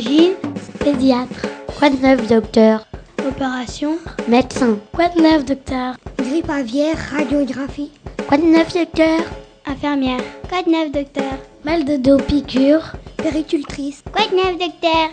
Imagine, Pédiatre. Quoi de neuf, docteur? Opération, Médecin. quoi de neuf, docteur? Grippe aviaire, radiographie. Quoi de neuf, docteur? Infirmière, quoi de neuf, docteur? Mal de dos, piqûre. Péricultrice. Quoi de neuf, docteur?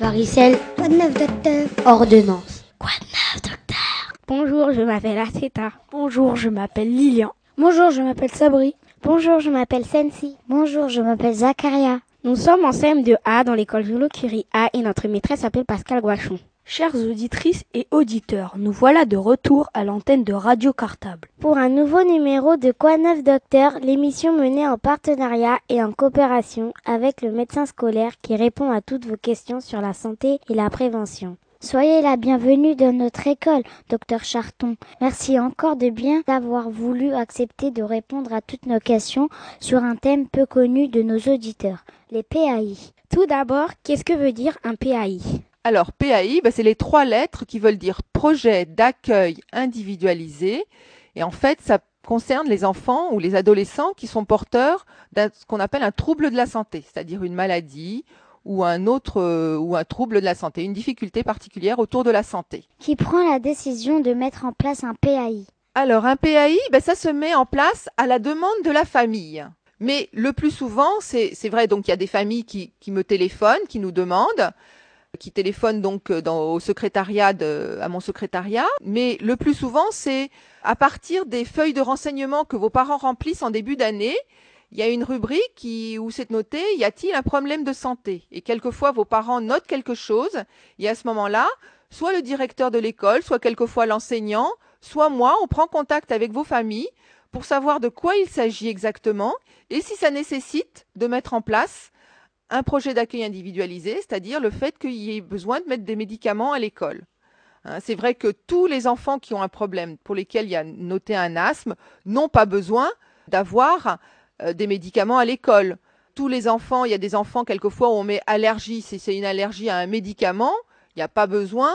Varicelle. Quoi de neuf, docteur? Ordonnance. Quoi de neuf, docteur? Bonjour, je m'appelle Aceta. Bonjour, je m'appelle Lilian. Bonjour, je m'appelle Sabri. Bonjour, je m'appelle Sensi. Bonjour, je m'appelle Zacharia. Nous sommes en CM2A dans l'école Julo Curie A et notre maîtresse s'appelle Pascal Guachon. Chères auditrices et auditeurs, nous voilà de retour à l'antenne de Radio Cartable. Pour un nouveau numéro de Quoi Neuf Docteur, l'émission menée en partenariat et en coopération avec le médecin scolaire qui répond à toutes vos questions sur la santé et la prévention. Soyez la bienvenue dans notre école, docteur Charton. Merci encore de bien d'avoir voulu accepter de répondre à toutes nos questions sur un thème peu connu de nos auditeurs, les PAI. Tout d'abord, qu'est-ce que veut dire un PAI Alors, PAI, bah, c'est les trois lettres qui veulent dire projet d'accueil individualisé. Et en fait, ça concerne les enfants ou les adolescents qui sont porteurs d'un ce qu'on appelle un trouble de la santé, c'est-à-dire une maladie ou un autre euh, ou un trouble de la santé, une difficulté particulière autour de la santé. Qui prend la décision de mettre en place un PAI Alors un PAI, ben, ça se met en place à la demande de la famille. Mais le plus souvent, c'est vrai, donc il y a des familles qui, qui me téléphonent, qui nous demandent, qui téléphonent donc euh, dans, au secrétariat, de, à mon secrétariat. Mais le plus souvent, c'est à partir des feuilles de renseignement que vos parents remplissent en début d'année il y a une rubrique où c'est noté y a-t-il un problème de santé? Et quelquefois vos parents notent quelque chose et à ce moment-là, soit le directeur de l'école, soit quelquefois l'enseignant, soit moi, on prend contact avec vos familles pour savoir de quoi il s'agit exactement et si ça nécessite de mettre en place un projet d'accueil individualisé, c'est-à-dire le fait qu'il y ait besoin de mettre des médicaments à l'école. Hein, c'est vrai que tous les enfants qui ont un problème pour lesquels il y a noté un asthme n'ont pas besoin d'avoir des médicaments à l'école. Tous les enfants, il y a des enfants quelquefois où on met allergie, si c'est une allergie à un médicament, il n'y a pas besoin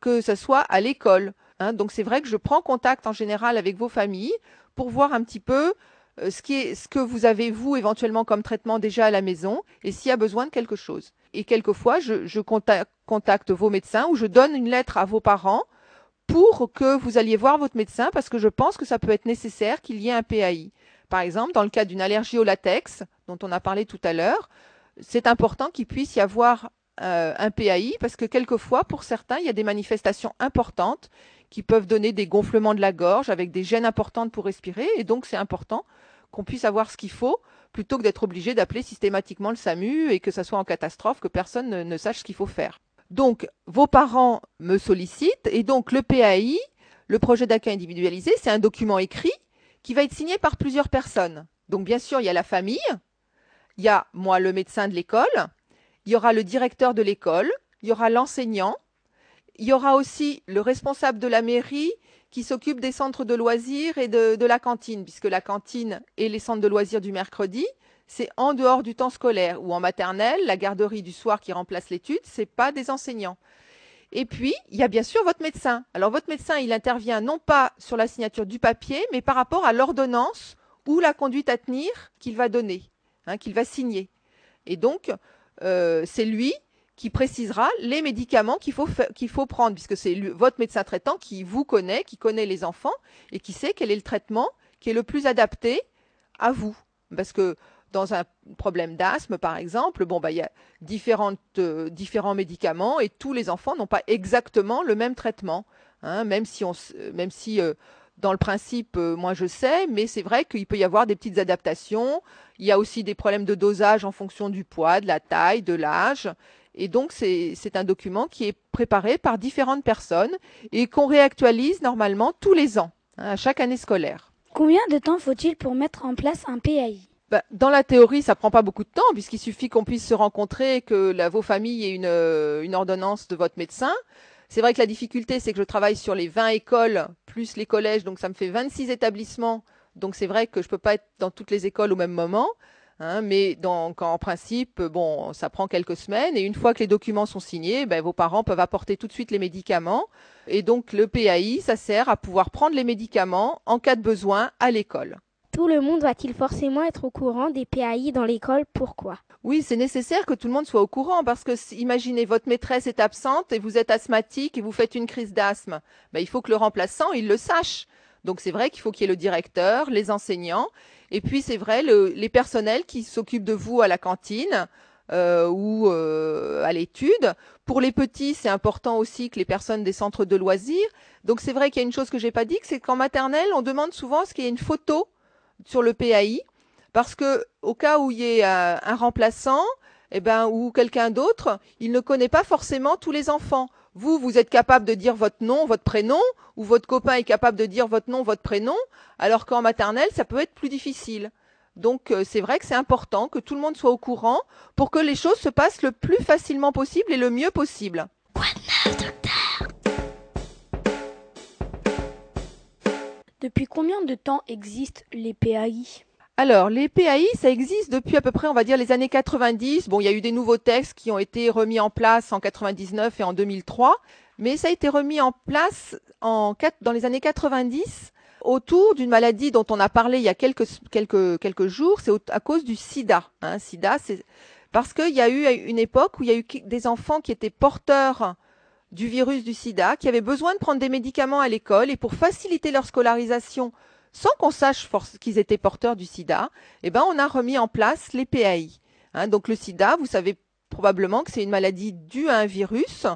que ce soit à l'école. Hein. Donc c'est vrai que je prends contact en général avec vos familles pour voir un petit peu euh, ce, que vous avez vous éventuellement comme traitement déjà à la maison et s'il y a besoin de quelque chose. Et quelquefois je, contacte vos médecins ou je donne une lettre à vos parents pour que vous alliez voir votre médecin parce que je pense que ça peut être nécessaire qu'il y ait un PAI. Par exemple, dans le cas d'une allergie au latex, dont on a parlé tout à l'heure, c'est important qu'il puisse y avoir euh, un PAI parce que quelquefois, pour certains, il y a des manifestations importantes qui peuvent donner des gonflements de la gorge avec des gènes importantes pour respirer. Et donc, c'est important qu'on puisse avoir ce qu'il faut plutôt que d'être obligé d'appeler systématiquement le SAMU et que ça soit en catastrophe, que personne ne, ne sache ce qu'il faut faire. Donc, vos parents me sollicitent et donc le PAI, le projet d'accueil individualisé, c'est un document écrit qui va être signé par plusieurs personnes. Donc bien sûr, il y a la famille, il y a moi le médecin de l'école, il y aura le directeur de l'école, il y aura l'enseignant, il y aura aussi le responsable de la mairie qui s'occupe des centres de loisirs et de, la cantine, puisque la cantine et les centres de loisirs du mercredi, c'est en dehors du temps scolaire, ou en maternelle, la garderie du soir qui remplace l'étude, c'est pas des enseignants. Et puis, il y a bien sûr votre médecin. Alors, votre médecin, il intervient non pas sur la signature du papier, mais par rapport à l'ordonnance ou la conduite à tenir qu'il va donner, hein, qu'il va signer. Et donc, euh, c'est lui qui précisera les médicaments qu'il faut, qu'il faut prendre, puisque c'est votre médecin traitant qui vous connaît, qui connaît les enfants et qui sait quel est le traitement qui est le plus adapté à vous. Parce que dans un problème d'asthme, par exemple, bon, bah, il y a euh, différents médicaments et tous les enfants n'ont pas exactement le même traitement. Hein, même si, si euh, dans le principe, euh, moi je sais, mais c'est vrai qu'il peut y avoir des petites adaptations. Il y a aussi des problèmes de dosage en fonction du poids, de la taille, de l'âge. Et donc, c'est un document qui est préparé par différentes personnes et qu'on réactualise normalement tous les ans, hein, à chaque année scolaire. Combien de temps faut-il pour mettre en place un PAI bah, dans la théorie, ça prend pas beaucoup de temps, puisqu'il suffit qu'on puisse se rencontrer, que la, vos familles aient une, euh, une ordonnance de votre médecin. C'est vrai que la difficulté, c'est que je travaille sur les 20 écoles, plus les collèges, donc ça me fait 26 établissements. Donc c'est vrai que je peux pas être dans toutes les écoles au même moment. Hein, mais donc, en principe, bon, ça prend quelques semaines. Et une fois que les documents sont signés, ben, vos parents peuvent apporter tout de suite les médicaments. Et donc le PAI, ça sert à pouvoir prendre les médicaments en cas de besoin à l'école. Tout le monde doit-il forcément être au courant des PAI dans l'école? Pourquoi? Oui, c'est nécessaire que tout le monde soit au courant parce que imaginez votre maîtresse est absente et vous êtes asthmatique et vous faites une crise d'asthme. Ben, il faut que le remplaçant il le sache. Donc c'est vrai qu'il faut qu'il y ait le directeur, les enseignants et puis c'est vrai le, les personnels qui s'occupent de vous à la cantine euh, ou euh, à l'étude. Pour les petits, c'est important aussi que les personnes des centres de loisirs. Donc c'est vrai qu'il y a une chose que j'ai pas dit, c'est qu'en maternelle, on demande souvent ce qu'il y ait une photo sur le PAI, parce que au cas où il y ait un, un remplaçant, eh ben ou quelqu'un d'autre, il ne connaît pas forcément tous les enfants. Vous, vous êtes capable de dire votre nom, votre prénom, ou votre copain est capable de dire votre nom, votre prénom, alors qu'en maternelle, ça peut être plus difficile. Donc euh, c'est vrai que c'est important que tout le monde soit au courant pour que les choses se passent le plus facilement possible et le mieux possible. Depuis combien de temps existent les PAI alors, les PAI, ça existe depuis à peu près, on va dire, les années 90. Bon, il y a eu des nouveaux textes qui ont été remis en place en 99 et en 2003, mais ça a été remis en place en, dans les années 90 autour d'une maladie dont on a parlé il y a quelques, quelques, quelques jours, c'est à cause du sida. Hein, sida, c'est parce qu'il y a eu une époque où il y a eu des enfants qui étaient porteurs du virus du sida, qui avaient besoin de prendre des médicaments à l'école, et pour faciliter leur scolarisation, sans qu'on sache qu'ils étaient porteurs du sida, eh ben, on a remis en place les PAI. Hein, donc le sida, vous savez probablement que c'est une maladie due à un virus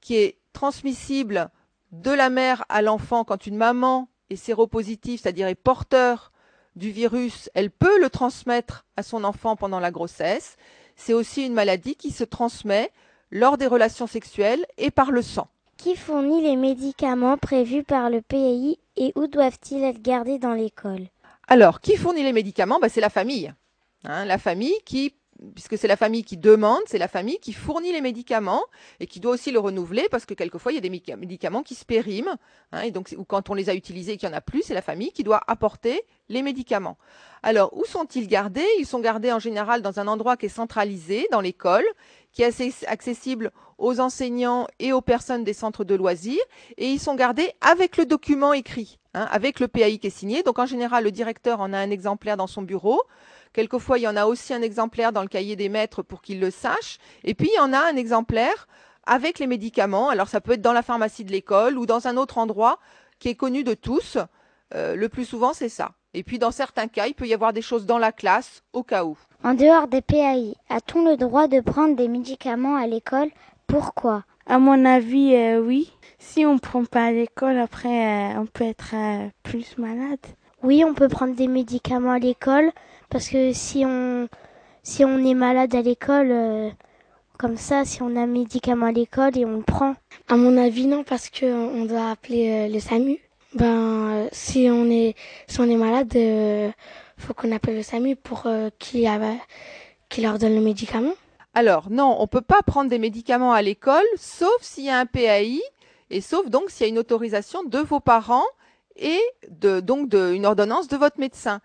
qui est transmissible de la mère à l'enfant quand une maman est séropositive, c'est-à-dire est porteur du virus, elle peut le transmettre à son enfant pendant la grossesse. C'est aussi une maladie qui se transmet lors des relations sexuelles et par le sang. Qui fournit les médicaments prévus par le PAI et où doivent-ils être gardés dans l'école? Alors, qui fournit les médicaments? Bah, C'est la famille. Hein, la famille qui puisque c'est la famille qui demande, c'est la famille qui fournit les médicaments et qui doit aussi le renouveler parce que quelquefois il y a des médicaments qui se périment hein, et donc ou quand on les a utilisés et qu'il y en a plus, c'est la famille qui doit apporter les médicaments. Alors où sont-ils gardés? Ils sont gardés en général dans un endroit qui est centralisé dans l'école, qui est assez accessible aux enseignants et aux personnes des centres de loisirs et ils sont gardés avec le document écrit, hein, avec le PAI qui est signé. Donc en général le directeur en a un exemplaire dans son bureau. Quelquefois, il y en a aussi un exemplaire dans le cahier des maîtres pour qu'ils le sachent. Et puis, il y en a un exemplaire avec les médicaments. Alors, ça peut être dans la pharmacie de l'école ou dans un autre endroit qui est connu de tous. Euh, le plus souvent, c'est ça. Et puis, dans certains cas, il peut y avoir des choses dans la classe au cas où. En dehors des PAI, a-t-on le droit de prendre des médicaments à l'école? Pourquoi? À mon avis, euh, oui. Si on ne prend pas à l'école, après, euh, on peut être plus malade. Oui, on peut prendre des médicaments à l'école parce que si on si on est malade à l'école euh, comme ça, si on a un médicament à l'école et on le prend. À mon avis, non, parce que on doit appeler euh, le SAMU. Ben, euh, si on est si on est malade, faut qu'on appelle le SAMU pour qu'il qu'il leur donne le médicament. Alors non, on peut pas prendre des médicaments à l'école, sauf s'il y a un PAI et sauf donc s'il y a une autorisation de vos parents et de, donc de, une ordonnance de votre médecin.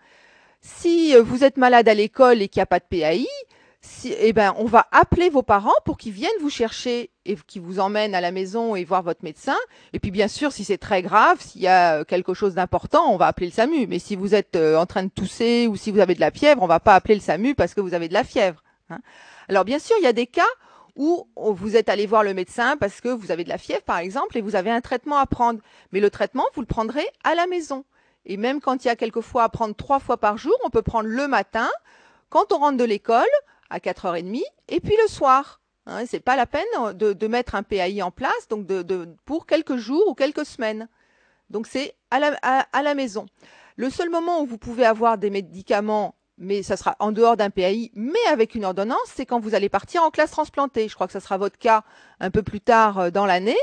Si euh, vous êtes malade à l'école et qu'il n'y a pas de PAI, si, eh ben, on va appeler vos parents pour qu'ils viennent vous chercher et qu'ils vous emmènent à la maison et voir votre médecin. Et puis, bien sûr, si c'est très grave, s'il y a euh, quelque chose d'important, on va appeler le SAMU. Mais si vous êtes euh, en train de tousser ou si vous avez de la fièvre, on va pas appeler le SAMU parce que vous avez de la fièvre. Hein. Alors, bien sûr, il y a des cas où vous êtes allé voir le médecin parce que vous avez de la fièvre, par exemple, et vous avez un traitement à prendre. Mais le traitement, vous le prendrez à la maison. Et même quand il y a quelquefois à prendre trois fois par jour, on peut prendre le matin, quand on rentre de l'école, à 4h30, et puis le soir. Hein, c'est pas la peine de, mettre un PAI en place, donc pour quelques jours ou quelques semaines. Donc c'est à la, à la maison. Le seul moment où vous pouvez avoir des médicaments, mais ça sera en dehors d'un PAI, mais avec une ordonnance, c'est quand vous allez partir en classe transplantée. Je crois que ça sera votre cas un peu plus tard euh, dans l'année.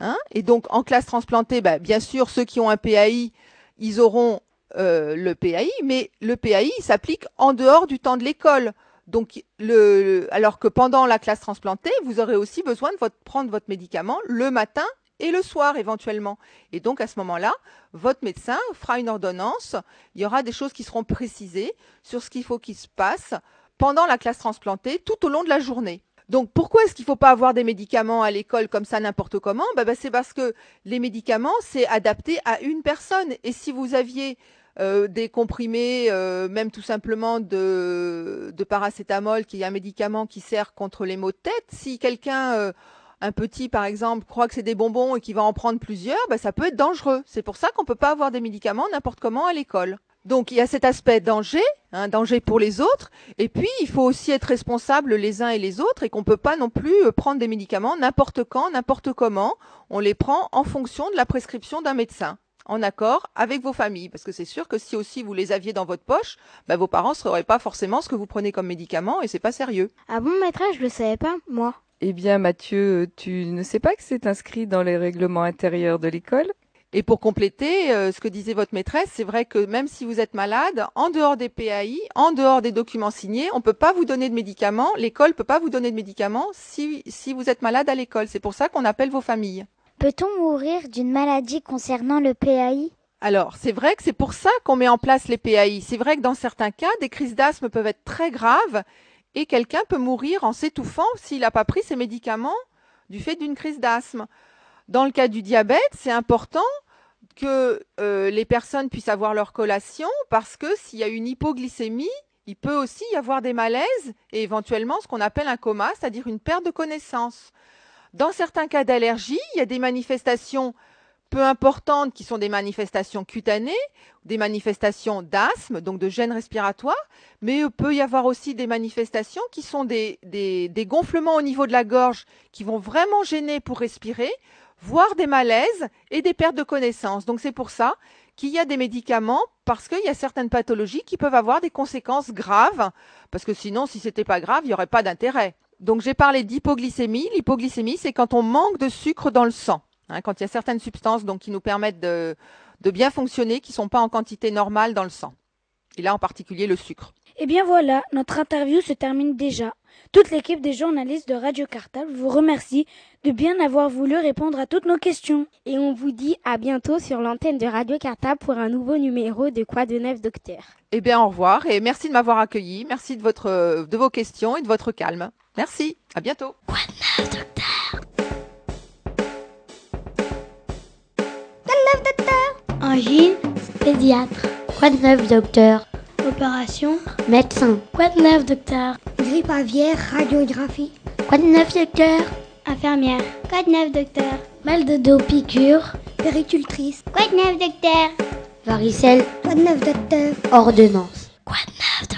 Hein et donc en classe transplantée, bah, bien sûr, ceux qui ont un PAI, ils auront euh, le PAI, mais le PAI s'applique en dehors du temps de l'école. Donc, le, alors que pendant la classe transplantée, vous aurez aussi besoin de prendre votre médicament le matin et le soir éventuellement. Et donc à ce moment-là, votre médecin fera une ordonnance. Il y aura des choses qui seront précisées sur ce qu'il faut qu'il se passe pendant la classe transplantée tout au long de la journée. Donc pourquoi est-ce qu'il ne faut pas avoir des médicaments à l'école comme ça n'importe comment? Bah, bah, C'est parce que les médicaments, c'est adapté à une personne. Et si vous aviez euh, des comprimés, euh, même tout simplement de, de paracétamol, qui est un médicament qui sert contre les maux de tête. Si quelqu'un, euh, un petit par exemple, croit que c'est des bonbons et qu'il va en prendre plusieurs, bah, ça peut être dangereux. C'est pour ça qu'on peut pas avoir des médicaments n'importe comment à l'école. Donc il y a cet aspect danger, hein, danger pour les autres, et puis il faut aussi être responsable les uns et les autres, et qu'on peut pas non plus prendre des médicaments n'importe quand, n'importe comment. On les prend en fonction de la prescription d'un médecin en accord avec vos familles. Parce que c'est sûr que si aussi vous les aviez dans votre poche, bah, vos parents ne sauraient pas forcément ce que vous prenez comme médicament et c'est pas sérieux. Ah bon, maîtresse, je le savais pas, moi. Eh bien, Mathieu, tu ne sais pas que c'est inscrit dans les règlements intérieurs de l'école? Et pour compléter euh, ce que disait votre maîtresse, c'est vrai que même si vous êtes malade, en dehors des PAI, en dehors des documents signés, on ne peut pas vous donner de médicaments, l'école ne peut pas vous donner de médicaments si, si vous êtes malade à l'école. C'est pour ça qu'on appelle vos familles. Peut-on mourir d'une maladie concernant le PAI alors, c'est vrai que c'est pour ça qu'on met en place les PAI. C'est vrai que dans certains cas, des crises d'asthme peuvent être très graves et quelqu'un peut mourir en s'étouffant s'il n'a pas pris ses médicaments du fait d'une crise d'asthme. Dans le cas du diabète, c'est important que euh, les personnes puissent avoir leur collation parce que s'il y a une hypoglycémie, il peut aussi y avoir des malaises et éventuellement ce qu'on appelle un coma, c'est-à-dire une perte de connaissance. Dans certains cas d'allergie, il y a des manifestations peu importantes qui sont des manifestations cutanées, des manifestations d'asthme, donc de gènes respiratoires, mais il peut y avoir aussi des manifestations qui sont des, gonflements au niveau de la gorge qui vont vraiment gêner pour respirer, voire des malaises et des pertes de connaissance. Donc c'est pour ça qu'il y a des médicaments parce qu'il y a certaines pathologies qui peuvent avoir des conséquences graves, parce que sinon, si c'était pas grave, il n'y aurait pas d'intérêt. Donc j'ai parlé d'hypoglycémie. L'hypoglycémie, c'est quand on manque de sucre dans le sang. Hein, quand il y a certaines substances donc, qui nous permettent de, de bien fonctionner, qui ne sont pas en quantité normale dans le sang. Et là, en particulier, le sucre. Eh bien voilà, notre interview se termine déjà. Toute l'équipe des journalistes de Radio Cartable vous remercie de bien avoir voulu répondre à toutes nos questions. Et on vous dit à bientôt sur l'antenne de Radio Cartable pour un nouveau numéro de Quoi de neuf, docteur? Eh bien, au revoir et merci de m'avoir accueilli. Merci de, votre, de vos questions et de votre calme. Merci, à bientôt. Quoi de neuf, docteur? Pédiatre. Quoi de neuf, docteur? Opération, médecin. Quoi de neuf, docteur? Grippe aviaire, radiographie. Quoi de neuf, docteur? Infirmière. Quoi de neuf, docteur? Mal de dos, piqûre. Péricultrice. Quoi de neuf, docteur? Varicelle. Quoi de neuf, docteur? Ordonnance. Quoi de neuf, docteur